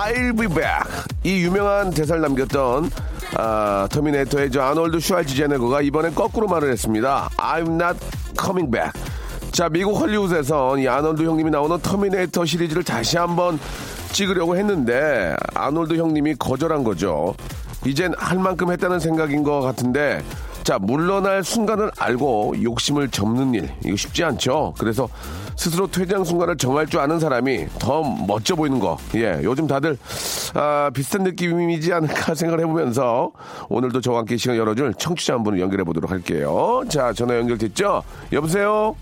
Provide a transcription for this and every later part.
I'll be back. 이 유명한 대사를 남겼던 아, 터미네이터의 저 아놀드 슈왈츠제네거가 이번엔 거꾸로 말을 했습니다. I'm not coming back. 자, 미국 헐리우드에선 이 아놀드 형님이 나오는 터미네이터 시리즈를 다시 한번 찍으려고 했는데 아놀드 형님이 거절한 거죠. 이젠 할 만큼 했다는 생각인 것 같은데 자, 물러날 순간을 알고 욕심을 접는 일, 이거 쉽지 않죠? 그래서 스스로 퇴장 순간을 정할 줄 아는 사람이 더 멋져 보이는 거. 예, 요즘 다들, 아, 비슷한 느낌이지 않을까 생각을 해보면서 오늘도 저와 함께 시간 열어줄 청취자 한 분을 연결해 보도록 할게요. 자, 전화 연결됐죠? 여보세요?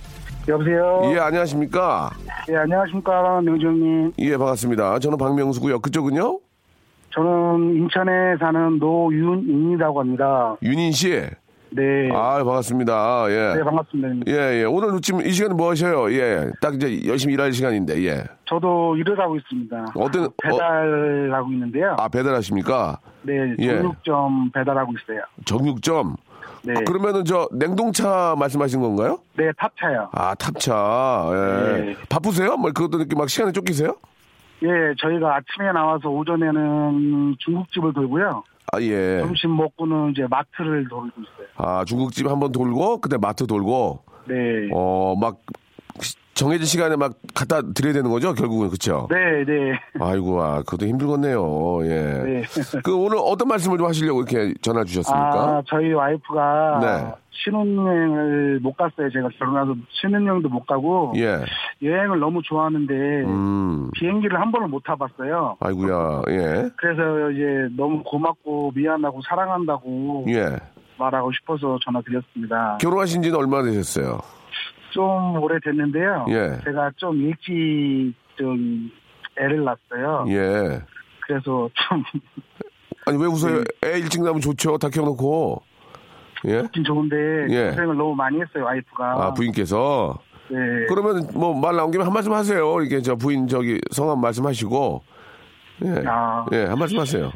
여보세요. 예, 안녕하십니까? 예, 안녕하십니까, 명주님. 예, 반갑습니다. 저는 박명수고요. 그쪽은요? 저는 인천에 사는 노윤인이라고 합니다. 윤인 씨. 네. 아, 반갑습니다. 예. 네, 반갑습니다. 예, 예. 오늘 지금 이 시간에 뭐 하셔요? 예. 딱 이제 열심히 일할 시간인데, 예. 저도 일을 하고 있습니다. 어떤- 배달하고 있는데요. 아, 배달하십니까? 네, 예. 정육점 배달하고 있어요. 정육점. 네. 아, 그러면은 저 냉동차 말씀하신 건가요? 네, 탑차요. 아, 탑차. 예. 네. 바쁘세요? 뭐 그것도 이렇게 막 시간에 쫓기세요? 예, 저희가 아침에 나와서 오전에는 중국집을 돌고요. 아, 예. 점심 먹고는 이제 마트를 돌고 있어요. 아, 중국집 한번 돌고, 그때 마트 돌고, 네. 어, 막, 시- 정해진 시간에 막 갖다 드려야 되는 거죠? 결국은, 그쵸? 네, 네. 아이고, 아, 그것도 힘들겠네요. 예. 네. 그 오늘 어떤 말씀을 좀 하시려고 이렇게 전화 주셨습니까? 아, 저희 와이프가 네. 신혼여행을 못 갔어요. 제가 결혼해서 신혼여행도 못 가고 예. 여행을 너무 좋아하는데 음. 비행기를 한 번을 못 타봤어요. 아이고야, 예. 그래서 이제 너무 고맙고 미안하고 사랑한다고 예. 말하고 싶어서 전화 드렸습니다. 결혼하신 지는 얼마나 되셨어요? 좀 오래됐는데요. 예. 제가 좀 일찍 좀 애를 낳았어요. 예. 그래서 좀 아니, 왜 웃어요? 네. 애 일찍 나면 좋죠. 다 키워놓고. 예? 좋긴 좋은데 예. 고생을 너무 많이 했어요 와이프가. 아, 부인께서. 네. 그러면 뭐 말 나온 김에 한 말씀 하세요. 이렇게 저 부인 저기 성함 말씀하시고. 예. 아. 예, 한 말씀 하세요.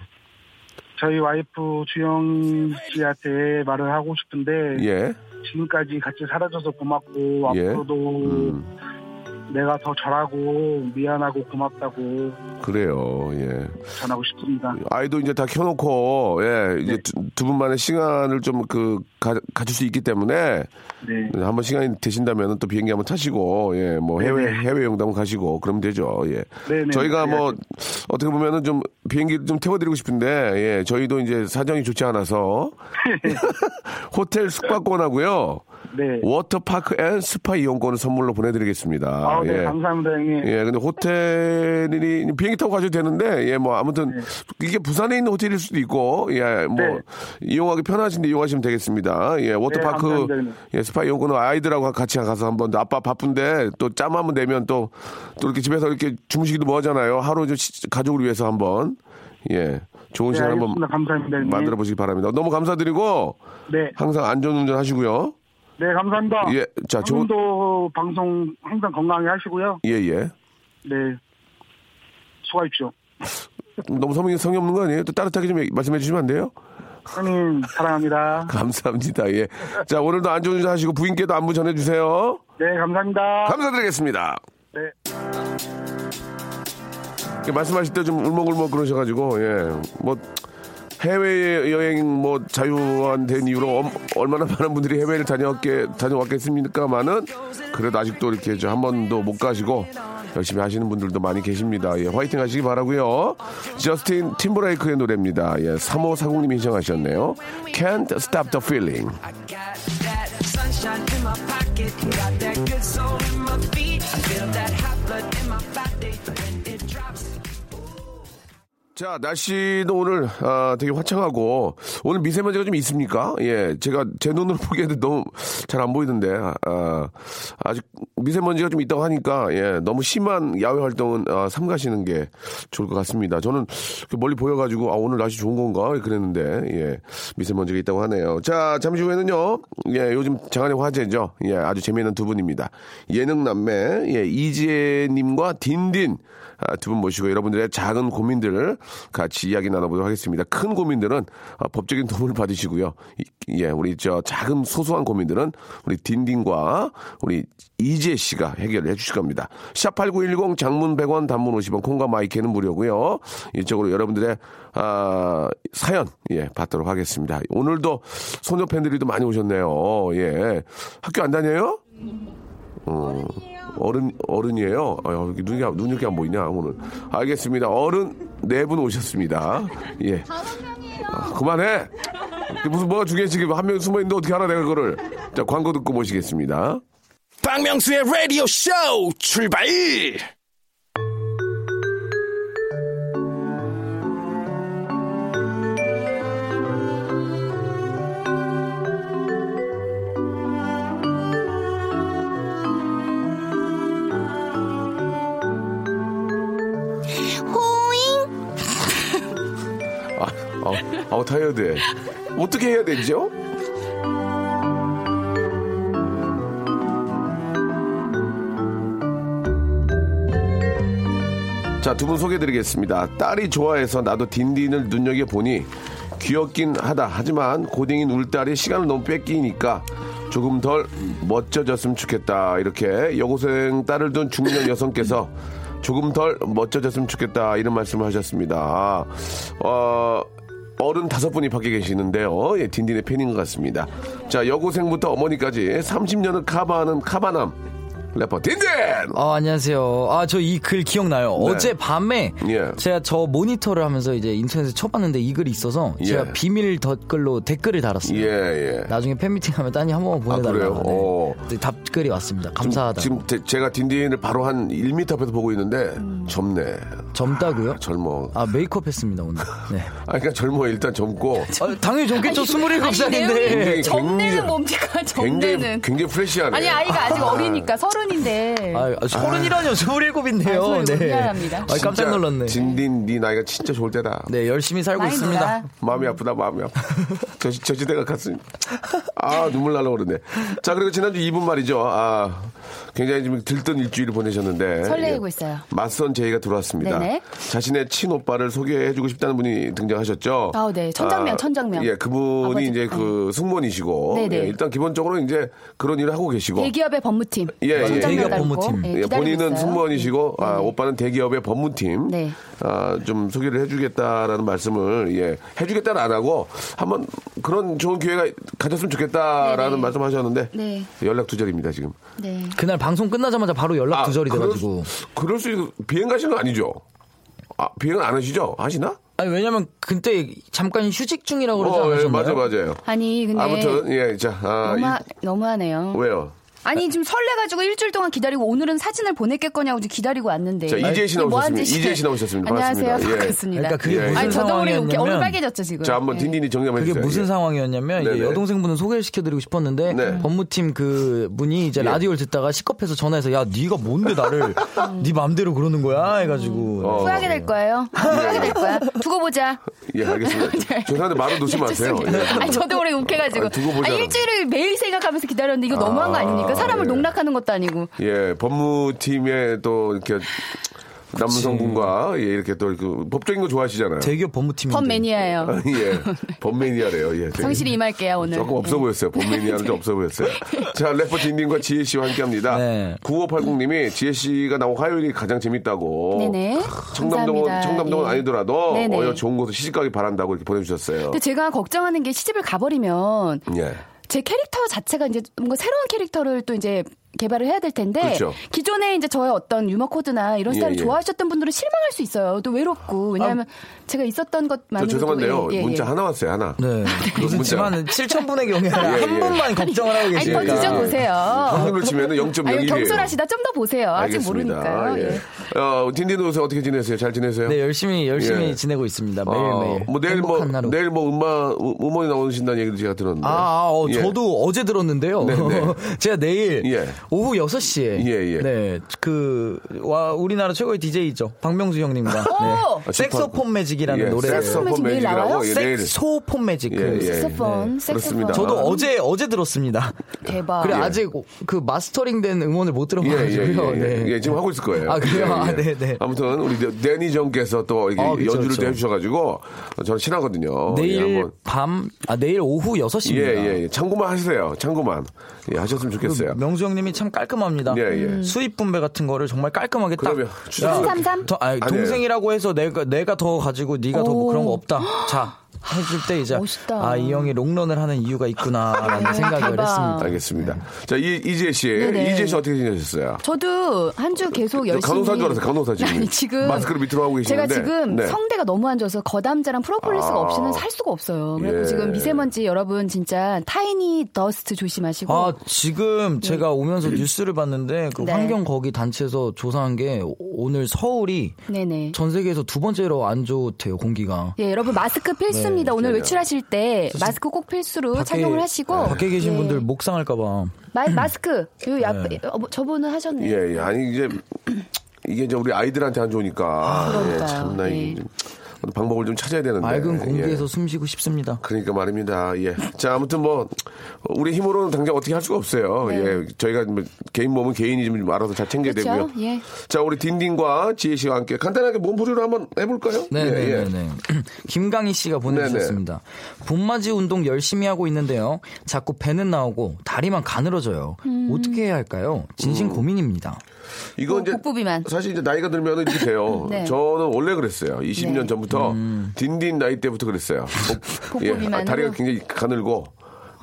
저희 와이프 주영 씨한테 말을 하고 싶은데 예. 지금까지 같이 살아줘서 고맙고 예. 앞으로도 음, 내가 더 잘하고 미안하고 고맙다고 그래요. 예. 전하고 싶습니다. 아이도 이제 다 켜놓고, 예, 이제 네. 두, 두 분만의 시간을 좀 그, 가, 가질 수 있기 때문에, 네. 한번 시간이 되신다면 또 비행기 한번 타시고, 예, 뭐 해외, 네네. 해외 한번 가시고, 그러면 되죠. 예. 네네. 저희가 뭐, 네. 어떻게 보면은 좀 비행기 좀 태워드리고 싶은데, 예, 저희도 이제 사정이 좋지 않아서, 호텔 숙박권하고요, 네. 워터파크 and 스파 이용권을 선물로 보내드리겠습니다. 아, 네, 예. 감사합니다, 형님. 예, 근데 호텔이 비행기 타고 가셔도 되는데, 예, 뭐 아무튼 네. 이게 부산에 있는 호텔일 수도 있고, 예, 뭐 네. 이용하기 편하신데 이용하시면 되겠습니다. 예, 워터파크, 감사합니다, 형님. 예, 스파 이용권은 아이들하고 같이 가서 한번 아빠 바쁜데 또 짬 한번 내면 또또 이렇게 집에서 이렇게 주무시기도 뭐 하잖아요. 하루 좀 시- 가족을 위해서 한번 예, 좋은 네, 시간 한번. 만들어 보시기 바랍니다. 너무 감사드리고 네. 항상 안전 운전 하시고요. 네, 감사합니다. 예, 자, 좋은 형님도 방송 항상 건강히 하시고요. 예, 예. 네. 수고하십시오. 너무 성의 성의 없는 거 아니에요? 또 따뜻하게 좀 말씀해 주시면 안 돼요? 형님, 사랑합니다. 감사합니다. 예. 자, 오늘도 안전운전 하시고 부인께도 안부 전해주세요. 네, 감사합니다. 감사드리겠습니다. 네. 말씀하실 때 좀 울먹울먹 그러셔가지고, 예. 뭐, 해외 여행 뭐 자유화된 이유로 엄- 얼마나 많은 분들이 해외를 다녀왔게 다녀왔겠습니까만은 그래도 아직도 이렇게 저 한 번도 못 가시고 열심히 하시는 분들도 많이 계십니다. 예, 화이팅 하시기 바라고요. 저스틴 팀브레이크의 노래입니다. 예, 3540님이 신청하셨네요. Can't Stop the Feeling. 자, 날씨도 오늘 아, 되게 화창하고 오늘 미세먼지가 좀 있습니까? 예, 제가 제 눈으로 보기에는 너무 잘 안 보이던데 아, 아직 미세먼지가 좀 있다고 하니까 예, 너무 심한 야외 활동은 아, 삼가시는 게 좋을 것 같습니다. 저는 멀리 보여가지고 아, 오늘 날씨 좋은 건가 그랬는데 예, 미세먼지가 있다고 하네요. 자, 잠시 후에는요, 예, 요즘 장안의 화제죠. 예, 아주 재미있는 두 분입니다. 예능 남매 예, 이지혜님과 딘딘 아, 두 분 모시고 여러분들의 작은 고민들을 같이 이야기 나눠보도록 하겠습니다. 큰 고민들은 아, 법적인 도움을 받으시고요. 이- 예, 우리 저 작은 소소한 고민들은 우리 딘딘과 우리 이재 씨가 해결해 주실 겁니다. 샵8910 장문 100원 단문 50원 콩과 마이크는 무료고요. 이쪽으로 여러분들의 아, 사연 예, 받도록 하겠습니다. 오늘도 소녀 팬들이 또 많이 오셨네요. 예. 학교 안 다녀요? 어, 어른 어른이에요. 아, 여기 눈이 눈이 이렇게 안 보이냐 오늘. 알겠습니다. 어른 네 분 오셨습니다. 예. 아, 그만해. 무슨 뭐가 중요해 지금 한 명 숨어 있는데 어떻게 알아 내가 그거를. 자 광고 듣고 모시겠습니다. 박명수의 라디오 쇼 출발! 아, 아우 타이어드. 어떻게 해야 되죠? 자, 두 분 소개드리겠습니다. 딸이 좋아해서 나도 딘딘을 눈여겨보니 귀엽긴 하다. 하지만 고딩인 울 딸이 시간을 너무 뺏기니까 조금 덜 멋져졌으면 좋겠다. 이렇게 여고생 딸을 둔 중년 여성께서 조금 덜 멋져졌으면 좋겠다. 이런 말씀을 하셨습니다. 어, 어른 다섯 분이 밖에 계시는데요. 예, 딘딘의 팬인 것 같습니다. 자, 여고생부터 어머니까지 30년을 카바하는 카바남 래퍼 딘딘! 아, 안녕하세요. 아, 저 이 글 기억나요. 네. 어제 밤에 예. 제가 저 모니터를 하면서 이제 인터넷에 쳐봤는데 이 글이 있어서 제가 예. 비밀 댓글로 댓글을 달았어요. 예, 예. 나중에 팬미팅 하면 따님 한 번만 아? 보내달라고. 어. 네. 답글이 왔습니다. 감사하다. 지금 제- 제가 딘딘을 바로 한 1m 앞에서 보고 있는데 젊네. 젊다고요? 젊어. 아, 메이크업 했습니다, 오늘. 네. 아, 그러니까 젊어 일단 젊고 아, 당연히 젊겠죠. 아니, 27살인데. 굉장히 점내는 뭡니까? 굉장히 점내는. 굉장히 프레시하네. 아니 아이가 아직 어리니까 서른 인데. 아, 아, 서른이라뇨. 27인데요. 아, 네. 미안합니다. 아, 깜짝 놀랐네. 딘딘 네 나이가 진짜 좋을 때다. 네, 열심히 살고 있습니다. 놀아. 마음이 아프다, 마음이 아파. 저, 저 시대가 갔으니. 아, 눈물 나려고 그러네. 자, 그리고 지난주 2분 말이죠. 아, 굉장히 좀 들뜬 일주일을 보내셨는데. 설레고 예, 있어요. 맞선 제의가 들어왔습니다. 네네. 자신의 친오빠를 소개해주고 싶다는 분이 등장하셨죠. 아, 네. 천장면, 천장면. 예, 그분이 아버지, 이제 그 승무원이시고. 네네. 예, 일단 기본적으로 이제 그런 일을 하고 계시고. 대기업의 법무팀. 예, 예. 대기업 법무팀. 예, 예, 본인은 있어요. 승무원이시고 아. 오빠는 대기업의 법무팀 네. 아, 좀 소개를 해주겠다라는 말씀을 예, 해주겠다는 안 하고 한번 그런 좋은 기회가 가졌으면 좋겠다라는 네네. 말씀하셨는데 네. 연락 두절입니다 지금. 네. 그날 방송 끝나자마자 바로 연락 두절이 그럴 돼가지고. 수, 그럴 수 있- 비행 가시는 거 아니죠? 아, 비행은 안 하시죠? 하시나? 아니, 왜냐면 그때 잠깐 휴직 중이라고 그러지 어, 예, 않으셨나요? 맞아 맞아요. 아니 근데 아무튼 예, 자, 아, 너무 이- 너무하네요. 왜요? 아니 지금 설레가지고 일주일 동안 기다리고 오늘은 사진을 보냈겠거냐고 지금 기다리고 왔는데. 자, 이재희 씨뭐 나오셨습니다. 짓이에요? 이재희 씨 나오셨습니다. 안녕하세요. 반갑습니다. 예. 그러니까 그게 예. 무슨 아니 저도 모르게 얼굴 상황이었냐면 빨개졌죠 지금. 자, 한번 예. 딘딘이 정리 한번 그게 해주세요. 무슨 예. 상황이었냐면 이제 네네. 여동생분을 소개를 시켜드리고 싶었는데 네. 법무팀 그 분이 이제 예. 라디오를 듣다가 시겁해서 전화해서 야 네가 뭔데 나를 네 맘대로 그러는 거야 해가지고 어. 후회하게 될 거예요. 후회하게 될 거야. 두고 보자. 예, 알겠습니다. 죄송한데 말을 놓지 마세요. 예. 아니 저도 모르게 웃겨가지고. 아니, 두고 보자. 아니, 일주일을 매일 생각하면서 기다렸는데 이거 너무한 거 아, 아닙니까? 사람을 예. 농락하는 것도 아니고. 예, 법무팀에 또 이렇게 남성분과 예, 이렇게 또 그 법적인 거 좋아하시잖아요. 대기업 법무팀인데. 법 매니아예요. 예, 법매니아래요. 예, 성실히 임할게요 오늘. 조금 없어 네. 보였어요. 본매니아는 좀 없어 보였어요. 자, 래퍼 딘딘과 지혜 씨와 함께 합니다. 네. 9580님이 지혜 씨가 나온 화요일이 가장 재밌다고. 네네. 청담동은, 감사합니다. 청담동은 예. 아니더라도, 네네. 어, 좋은 곳을 시집 가기 바란다고 이렇게 보내주셨어요. 근데 제가 걱정하는 게 시집을 가버리면 예. 제 캐릭터 자체가 이제 뭔가 새로운 캐릭터를 또 이제 개발을 해야 될 텐데 그렇죠. 기존에 이제 저의 어떤 유머 코드나 이런 예, 스타일을 예. 좋아하셨던 분들은 실망할 수 있어요. 또 외롭고 왜냐하면 제가 있었던 저 것만으로도 죄송한데요. 예, 예, 문자 예. 하나 왔어요, 하나. 네. 문자. 집안 7천 분의 경우에 예, 한 예. 분만 걱정을 하고 아니 계시니까. 더 뒤져보세요. 한글로 치면은 0.01이에요. 아니, 경솔하시다 좀 더 보세요. 아직 모르니까요. 예. 예. 어, 딘딘 요새 어떻게 지내세요? 잘 지내세요? 네, 열심히 열심히 예. 지내고 있습니다. 어, 매일매일. 뭐 내일 뭐 하루. 내일 뭐 음마 음- 음원이 나오신다는 얘기도 제가 들었는데. 아, 아, 어, 예. 저도 어제 들었는데요. 네, 네. 제가 내일 예. 오후 6시에 예, 예. 네, 그 와, 우리나라 최고의 DJ죠. 박명수 형님과 오! 네. 색소폰 매직이라는 예, 노래를 색소폰 색소폰 매직 내일 나와요? 매직이라고 예, 내일 색소폰 매직. 예, 그 예. 색소폰, 색소폰. 그렇습니다. 저도 아. 어제 어제 들었습니다. 대박. 그래 예. 아직 그 마스터링 된 음원을 못 예, 예, 들어봐가지고요. 예, 네. 예, 지금 하고 있을 거예요. 아, 그래요? 예, 예. 아, 네, 네. 아무튼 우리 데니 정께서 또 이렇게 아, 그쵸, 연주를. 또 해주셔가지고 저는 친하거든요. 예, 내일 한번. 밤, 아 내일 오후 6시입니다. 예, 예, 예. 참고만 하세요. 참고만. 예, 하셨으면 좋겠어요. 명수 형님이 참 깔끔합니다. 예, 예. 수입 분배 같은 거를 정말 깔끔하게 딱. 그러면 추석- 야, 333? 더, 아니, 아니에요. 동생이라고 해서 내가 내가 더 가지고 네가 더 오. 그런 거 없다. 자 해줄 때 이제 멋있다. 아 이 형이 롱런을 하는 이유가 있구나라는 네, 생각을 대박. 했습니다. 알겠습니다. 자, 이, 이지혜 씨. 네네. 이지혜 씨 어떻게 지내셨어요? 저도 한 주 계속 열심히 간호사인 줄 알았어요, 간호사 지금. 아니 지금 마스크를 밑으로 하고 제가 계시는데. 지금 네. 성대가 너무 안 좋아서 거담자랑 프로폴리스가 아. 없이는 살 수가 없어요. 그래서 예. 지금 미세먼지 여러분 진짜 tiny dust 조심하시고 아 지금 제가 오면서 뉴스를 봤는데 그 네. 환경 거기 단체에서 조사한 게 오- 오늘 서울이 네네. 전 세계에서 두 번째로 안 좋대요 공기가. 예, 여러분 마스크 필수 입니다. 오늘 외출하실 때 마스크 꼭 필수로 착용을 하시고 밖에 계신 예. 분들 목 상할까봐. 마, 마스크 요 옆에 어, 뭐, 저분은 하셨네요. 예, 예. 아니, 이제, 이게 이제 우리 아이들한테 안 좋으니까. 예, 그러니까요. 참나, 예. 이게 좀 어떤 방법을 좀 찾아야 되는데. 맑은 공기에서 예. 숨 쉬고 싶습니다. 그러니까 말입니다. 예. 자, 아무튼 뭐, 우리 힘으로는 당장 어떻게 할 수가 없어요. 네. 예. 저희가 뭐 개인 몸은 개인이 좀 알아서 잘 챙겨야 그렇죠? 되고요. 예. 자, 우리 딘딘과 지혜 씨와 함께 간단하게 몸풀이로 한번 해볼까요? 예, 예. 네네네. 김강희 씨가 보내주셨습니다. 봄맞이 운동 열심히 하고 있는데요. 자꾸 배는 나오고 다리만 가늘어져요. 어떻게 해야 할까요? 진심 음. 고민입니다. 이거 이제 복부비만. 사실 이제 나이가 들면 이렇게 돼요. 네. 저는 원래 그랬어요. 20년 네. 전부터 음. 딘딘 나이 때부터 그랬어요. 복, 예, 복부비만으로? 다리가 굉장히 가늘고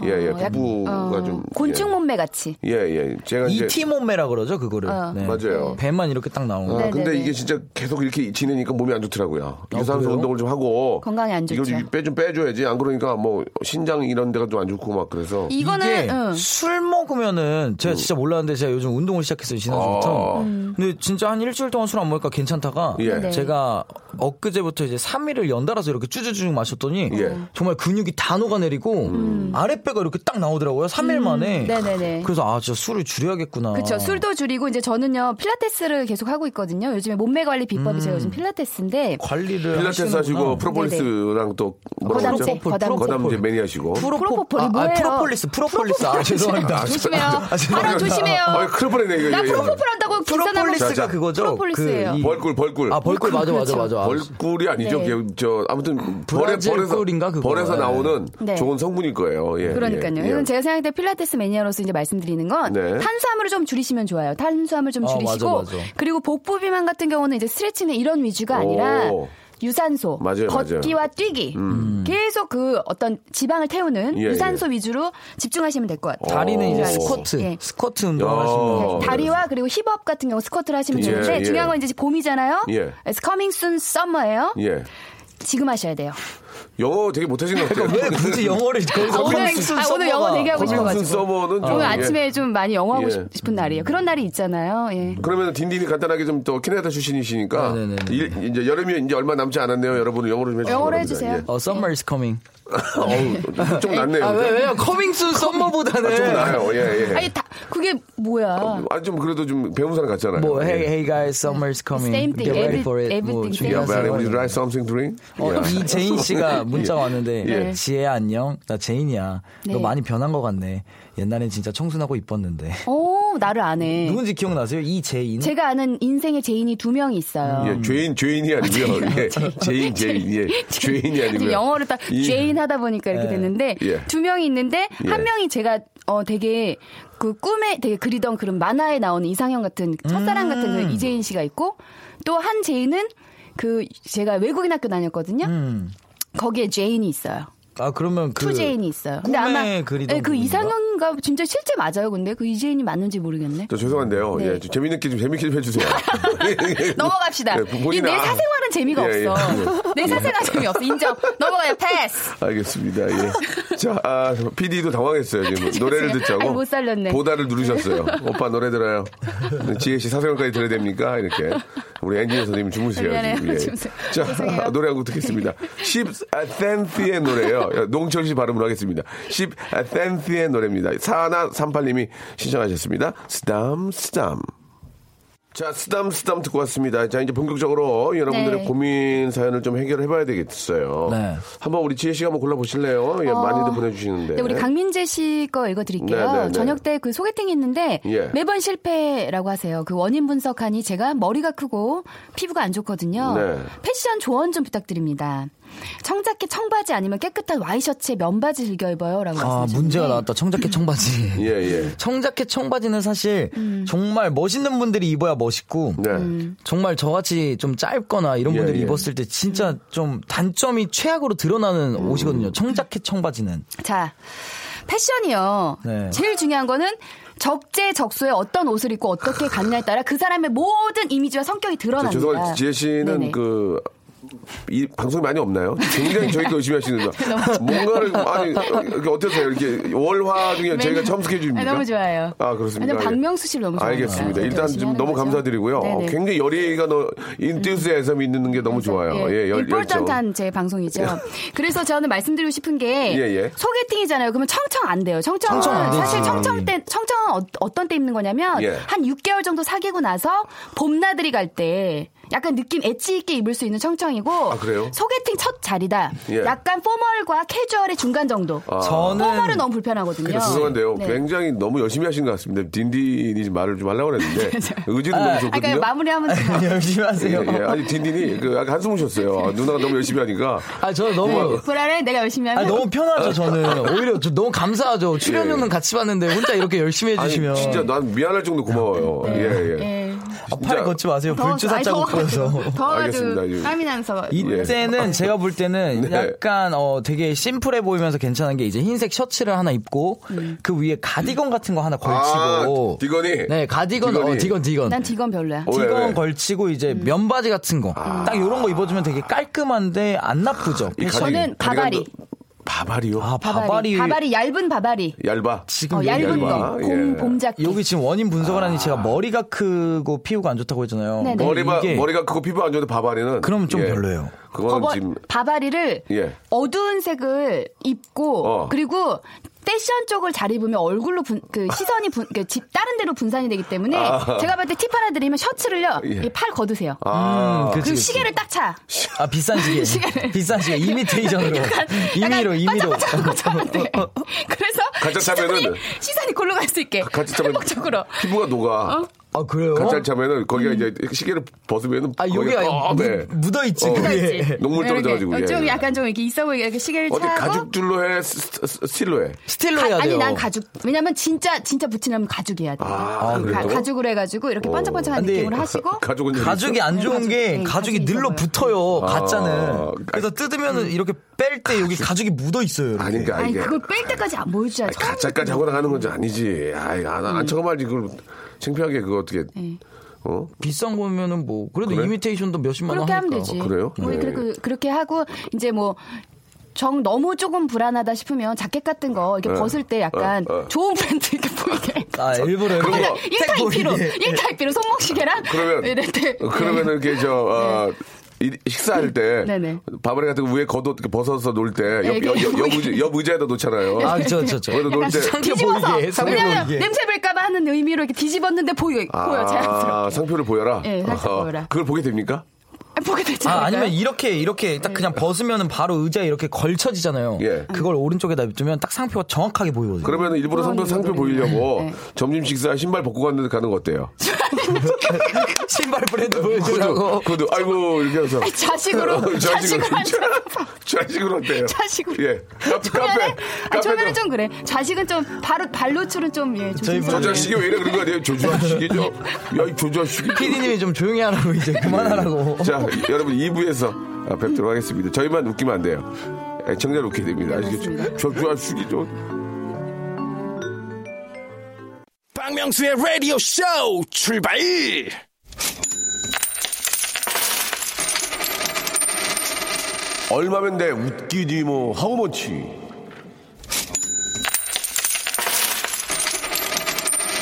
예, 예. 어, 약- 복부가 어, 좀 곤충 몸매 같이. 예, 예. 제가 이제 이티 몸매라 그러죠, 그거를. 어. 네. 맞아요. 배만 이렇게 딱 나오는. 아, 네, 근데 네, 이게 네. 진짜 계속 이렇게 지내니까 몸이 안 좋더라고요. 유산소 그래요? 운동을 좀 하고 건강에 안 좋죠. 이걸 빼좀 빼줘야지. 안 그러니까 뭐 신장 이런 데가 좀 안 좋고 막 그래서 이거는 이게 응. 술 먹으면은 제가 진짜 몰랐는데 제가 요즘 운동을 시작했어요 지난주부터. 아. 근데 진짜 한 일주일 동안 술 안 먹으니까 괜찮다가 예. 네네. 제가 엊그제부터 이제 3일을 연달아서 이렇게 쭈쭈쭈 마셨더니 예. 정말 근육이 다 녹아내리고 아랫배 가 이렇게 딱 나오더라고요 3일 만에. 음. 네네네. 그래서 아 진짜 술을 줄여야겠구나. 그렇죠. 술도 줄이고 이제 저는요 필라테스를 계속 하고 있거든요. 요즘에 몸매 관리 비법이 음. 제가 요즘 필라테스인데 관리를 필라테스. 하시고 프로폴리스랑 또 뭐라고 거담제, 그러죠? 거담제. 거담제 매니아시고 프로포폴이 아, 아, 뭐예요? 프로폴리스, 프로폴리스. 아, 죄송합니다. 조심해요. 아, 죄송합니다. 바로 조심해요. 아, 큰일 뻔했네 이거. 나. 프로포폴 한다고 프로폴리스가. 그거죠. 프로폴리스예요. 그 이- 벌꿀 벌꿀. 아 벌꿀 맞아 맞아 그렇죠. 맞아. 벌꿀이 아니죠. 네. 그, 저 아무튼 벌에 벌에서? 벌에서 네. 나오는 네. 좋은 성분일 거예요. 예, 그러니까요. 예, 예. 제가 생각할 때 필라테스 매니아로서 이제 말씀드리는 건 네. 탄수화물을 좀 줄이시면 좋아요. 탄수화물 좀 어, 줄이시고 맞아, 맞아. 그리고 복부 비만 같은 경우는 이제 스트레칭 이런 위주가 아니라 오. 유산소, 맞아요, 걷기와 뛰기, 계속 그 어떤 지방을 태우는 예, 유산소 위주로 집중하시면 될 것 같아요. 다리는 이제 오. 스쿼트, 예. 스쿼트 운동 야. 하시면 네, 다리와 그리고 힙업 같은 경우 스쿼트를 하시면 예, 좋은데 예. 중요한 건 이제 봄이잖아요. 예. It's coming soon summer예요. 예. 지금 하셔야 돼요. 영어 되게 못하신 것 같아요. 왜 굳이 영어를 거기서 아, 오늘, 아, 오늘 영어. 되게 하고 싶어가지고. summer는 좀 오늘 예. 아침에 좀 많이 영어 하고 예. 싶- 싶은 날이에요. 그런 날이 있잖아요. 예. 그러면 딘딘이 간단하게 좀 또 캐나다 출신이시니까 네네네. 일- 이제 여름이 이제 얼마 남지 않았네요. 여러분은 영어로 좀 해주세요. 영어로 바랍니다. 해주세요. 어, summer is coming. 예. 어우, 좀 낫네요. 아, 왜? 왜요? coming soon summer보다는. 아, 좀 나아요. 예, 예. 아니 다 그게 뭐야? 아, 좀 그래도 좀 배운 사람 같잖아요. 뭐, hey, 예. hey guys, summer is coming. Same thing. Get ready for it. 뭐, everything Yeah, same. but would you like something to drink? 어, Yeah. 이재인 씨가 문자가 왔는데 예. 지혜야 안녕 나 제인이야 너 네. 많이 변한 것 같네 옛날엔 진짜 청순하고 이뻤는데 오, 나를 안 해. 누군지 기억나세요? 이재인. 제가 아는 인생의 제인이 두 명이 있어요. 예, 죄인, 죄인이 아니고요. 예, 죄인, 죄인, 예. 죄인이 아니고요. 영어로 딱 이- 죄인 하다 보니까 이렇게 예. 됐는데 예. 두 명이 있는데 예. 한 명이 제가 어 되게 그 꿈에 되게 그리던 그런 만화에 나오는 이상형 같은 첫사랑 같은 그 이재인 씨가 있고 또 한 제인은 그 제가 외국인 학교 다녔거든요. 음. 거기에 제인이 있어요. 아 그러면 그 two 제인이 있어요. 꿈에 그리던 네, 그 분인가? 이상형가 진짜 실제 맞아요. 근데 그 이재인이 맞는지 모르겠네. 저 죄송한데요. 네. 예, 좀 재밌게 좀 재밌게 좀 해주세요. 넘어갑시다. 예, 이 본인은 내 아- 사생활은 재미가 예, 예. 없어. 내 사생활 재미없어. 인정. 넘어가요. 패스. 알겠습니다. 예. 자, 아, PD도 당황했어요. 지금 노래를 듣자고. 아니, 못 살렸네. 보다를 누르셨어요. 오빠 노래 들어요. 지혜 씨 사생활까지 들어야 됩니까? 이렇게. 우리 엔지니어 선생님 주무세요. 예. 주무세요. 자, 죄송해요. 노래 한곡 듣겠습니다. 10 센티의 노래예요. 농철 씨 발음으로 하겠습니다. 10 센티의 노래입니다. 사나 38님이 신청하셨습니다. 스담, 스담. 자, 쓰담, 쓰담 듣고 왔습니다. 자, 이제 본격적으로 여러분들의 네. 고민 사연을 좀 해결해 봐야 되겠어요. 네. 한번 우리 지혜 씨가 한번 골라 보실래요? 예, 많이들 보내주시는데. 네, 우리 강민재 씨 거 읽어 드릴게요. 네, 네, 네. 저녁 때 그 소개팅이 있는데 예. 매번 실패라고 하세요. 그 원인 분석하니 제가 머리가 크고 피부가 안 좋거든요. 네. 패션 조언 좀 부탁드립니다. 청자켓 청바지 아니면 깨끗한 와이셔츠에 면바지 즐겨 입어요라고 아 문제가 나왔다. 청자켓 청바지. 예, 예. 청자켓 청바지는 사실 음. 정말 멋있는 분들이 입어야 멋있고 네. 정말 저같이 좀 짧거나 이런 예, 분들이 예. 입었을 때 진짜 좀 단점이 최악으로 드러나는 음. 옷이거든요. 청자켓 청바지는. 자, 패션이요. 네. 제일 중요한 거는 적재적소에 어떤 옷을 입고 어떻게 갔냐에 따라 그 사람의 모든 이미지와 성격이 저 드러납니다. 죄송한데 지혜 씨는 네네. 그, 이 방송이 많이 없나요? 굉장히 저희가 열심히 하시는데 뭔가를 아니 이렇게 어떠세요? 이렇게 월화 중에 저희가 처음 스케줄입니까? 네, 너무 좋아요. 아 그렇습니다. 아니, 박명수 씨를 너무 좋아해요. 알겠습니다. 네, 일단 좀 너무 거죠. 감사드리고요. 네네. 굉장히 열의가 너 인투스에서 있는 게 너무 좋아요. 예, 열, 열정. 임포턴트한 제 방송이죠. 그래서 저는 말씀드리고 싶은 게 예, 예. 소개팅이잖아요. 그러면 청청 안 돼요. 청청은 청청. 사실 청청 때 청청은 어, 어떤 때 입는 거냐면 예. 한 6개월 정도 사귀고 나서 봄나들이 갈때 약간 느낌 엣지 있게 입을 수 있는 청청이고 아, 그래요? 소개팅 첫 자리다. 예. 약간 포멀과 캐주얼의 중간 정도. 저는 포멀은 너무 불편하거든요. 그러니까 죄송한데요. 네. 굉장히 너무 열심히 하신 것 같습니다. 딘딘이 좀 말을 좀 하려고 했는데 의지는 너무 아, 좋거든요. 그러니까 마무리하면 열심히 예, 하세요. 예. 아니 딘딘이 그 약간 한숨을 쉬었어요. 아, 누나가 너무 열심히 하니까 아, 저 너무 불안해 내가 열심히 아, 하면 너무 편하죠, 저는. 오히려 저 너무 감사하죠. 출연료는 예. 같이 받는데 혼자 이렇게 열심히 아니 해주시면. 진짜 난 미안할 정도 고마워요. 예 예. 예. 아, 팔 걷지 마세요. 불주사 아니, 자국 보여서. 더워가지고. 땀이 나서 이때는 제가 볼 때는 네. 약간 어 되게 심플해 보이면서 괜찮은 게 이제 흰색 셔츠를 하나 입고 그 위에 가디건 같은 거 하나 걸치고 아, 디건이? 네 가디건 디건이? 어 디건 디건 난 디건 별로야. 어, 왜, 디건 왜? 걸치고 이제 면바지 같은 거딱 요런 거 입어주면 되게 깔끔한데 안 나쁘죠. 저는 바바리. 바바리요? 아 바바리. 바바리 바바리 얇은 바바리. 얇아. 지금 어, 얇은 얇아. 거. 예. 봄, 봄 자켓. 여기 지금 원인 분석을 하니 제가 머리가 크고 피부가 안 좋다고 했잖아요. 네네. 머리가 이게 머리가 크고 피부 안 좋은데 바바리는 그러면 좀 예. 별로예요. 그거는 버버- 지금 바바리를 예. 어두운 색을 입고 어. 그리고 패션 쪽을 잘 입으면 얼굴로 분, 그 시선이 분, 그 집 다른 데로 분산이 되기 때문에 아. 제가 볼때팁 하나 드리면 셔츠를요 예. 이팔 걷으세요. 아, 음, 그치, 그리고 그치. 시계를 딱 차. 아 비싼 시계 시계를- 비싼 시계 이미테이션으로 임의로 임의로 반짝반짝한 거 차면 돼. 그래서 가짜 차면은- 시선이, 시선이 골로 갈 수 있게 같이 차면 행복적으로. 피부가 녹아. 아 그래요? 가짜 차면은 거기가 이제 시계를 벗으면은 아 여기 거기가 검해. 묻어 있지 어. 그게 녹물 떨어져가지고 이렇게 좀 예. 약간 좀 이렇게 있어 보이게 이렇게 시계를 어디 차고 가죽줄로 해 스- 스틸로 해. 스틸로 가- 해야 돼요. 아니 난 가죽 왜냐면 진짜 진짜 붙이려면 가죽이야 돼. 아, 그 그래요? 가, 가죽으로 해가지고 이렇게 오. 반짝반짝한 느낌으로 하시고 가죽은 좀 가죽이? 안 좋은 가죽, 게 네, 가죽이 늘러 붙어요. 아. 가짜는. 그래서 뜯으면은 이렇게 뺄 때 여기 가죽이 묻어 있어요. 이렇게. 아니 이게. 그걸 뺄 때까지 안. 아니, 가짜까지 하고 나가는 건 아니지. 아이, 안, 안 쳐가 말지. 그걸 창피하게 그거 어떻게. 네. 어? 비싼 거면은 뭐 그래도 그래? 이미테이션도 몇십만 원 그렇게 하면 하니까. 되지. 어, 그래요? 우리 네. 그렇게 그렇게 하고 이제 뭐. 정 너무 조금 불안하다 싶으면 자켓 같은 거 이렇게 네. 벗을 때 약간 어, 어. 좋은 브랜드 이렇게 보이게. 아 일부러 1타입비로, 보이게. 1타입비로 손목시계랑 그러면. 그러면은 이렇게 저 어, 이- 식사할 때 네네. 바바리 같은 거 위에 겉옷 이렇게 벗어서 놀 때 옆, 옆, 옆, 옆, 보이게. 의자, 옆 의자에다 놓잖아요. 아, 저, 저, 저. 놓을 약간 때 상표 뒤집어서 상표 왜냐면 보이게. 냄새 될까봐 하는 의미로 이렇게 뒤집었는데 보여 보여 자연스럽게. 아, 상표를 보여라. 예, 살짝 보여라. 그걸 보게 됩니까? 아, 보게 되지 아, 않을까요? 아니면 이렇게 이렇게 딱 그냥 벗으면은 바로 의자에 이렇게 걸쳐지잖아요. 예. 그걸 오른쪽에다 놔두면 딱 상표가 정확하게 보이거든요. 그러면 일부러 상표, 상표 보이려고 네. 점심 식사 신발 벗고 갔는데 가는 거 어때요? 신발 브랜드 보여주려고. 구두, 아이고, 이렇게 해서. 자식으로 자식으로. 자식으로 안 자식으로 어때요? 자식으로. 예. 카페, 초면에 카페. 아, 초면에 카페도. 좀 그래. 자식은 좀 바로 발로출은 좀 예. 저희 저. 자식이 왜 이래 그런 거 아니에요? 조조하시기죠? 야, 이 조조하시기. PD님이 좀 조용히 하라고 이제 그만하라고. 자, 여러분 2부에서 뵙도록 하겠습니다. 저희만 웃기면 안 돼요. 애청자 웃게 됩니다. 아시겠죠? 조조하시기죠? 박명수의 라디오 쇼 출발! 얼마면 돼? 웃기지 뭐. How much.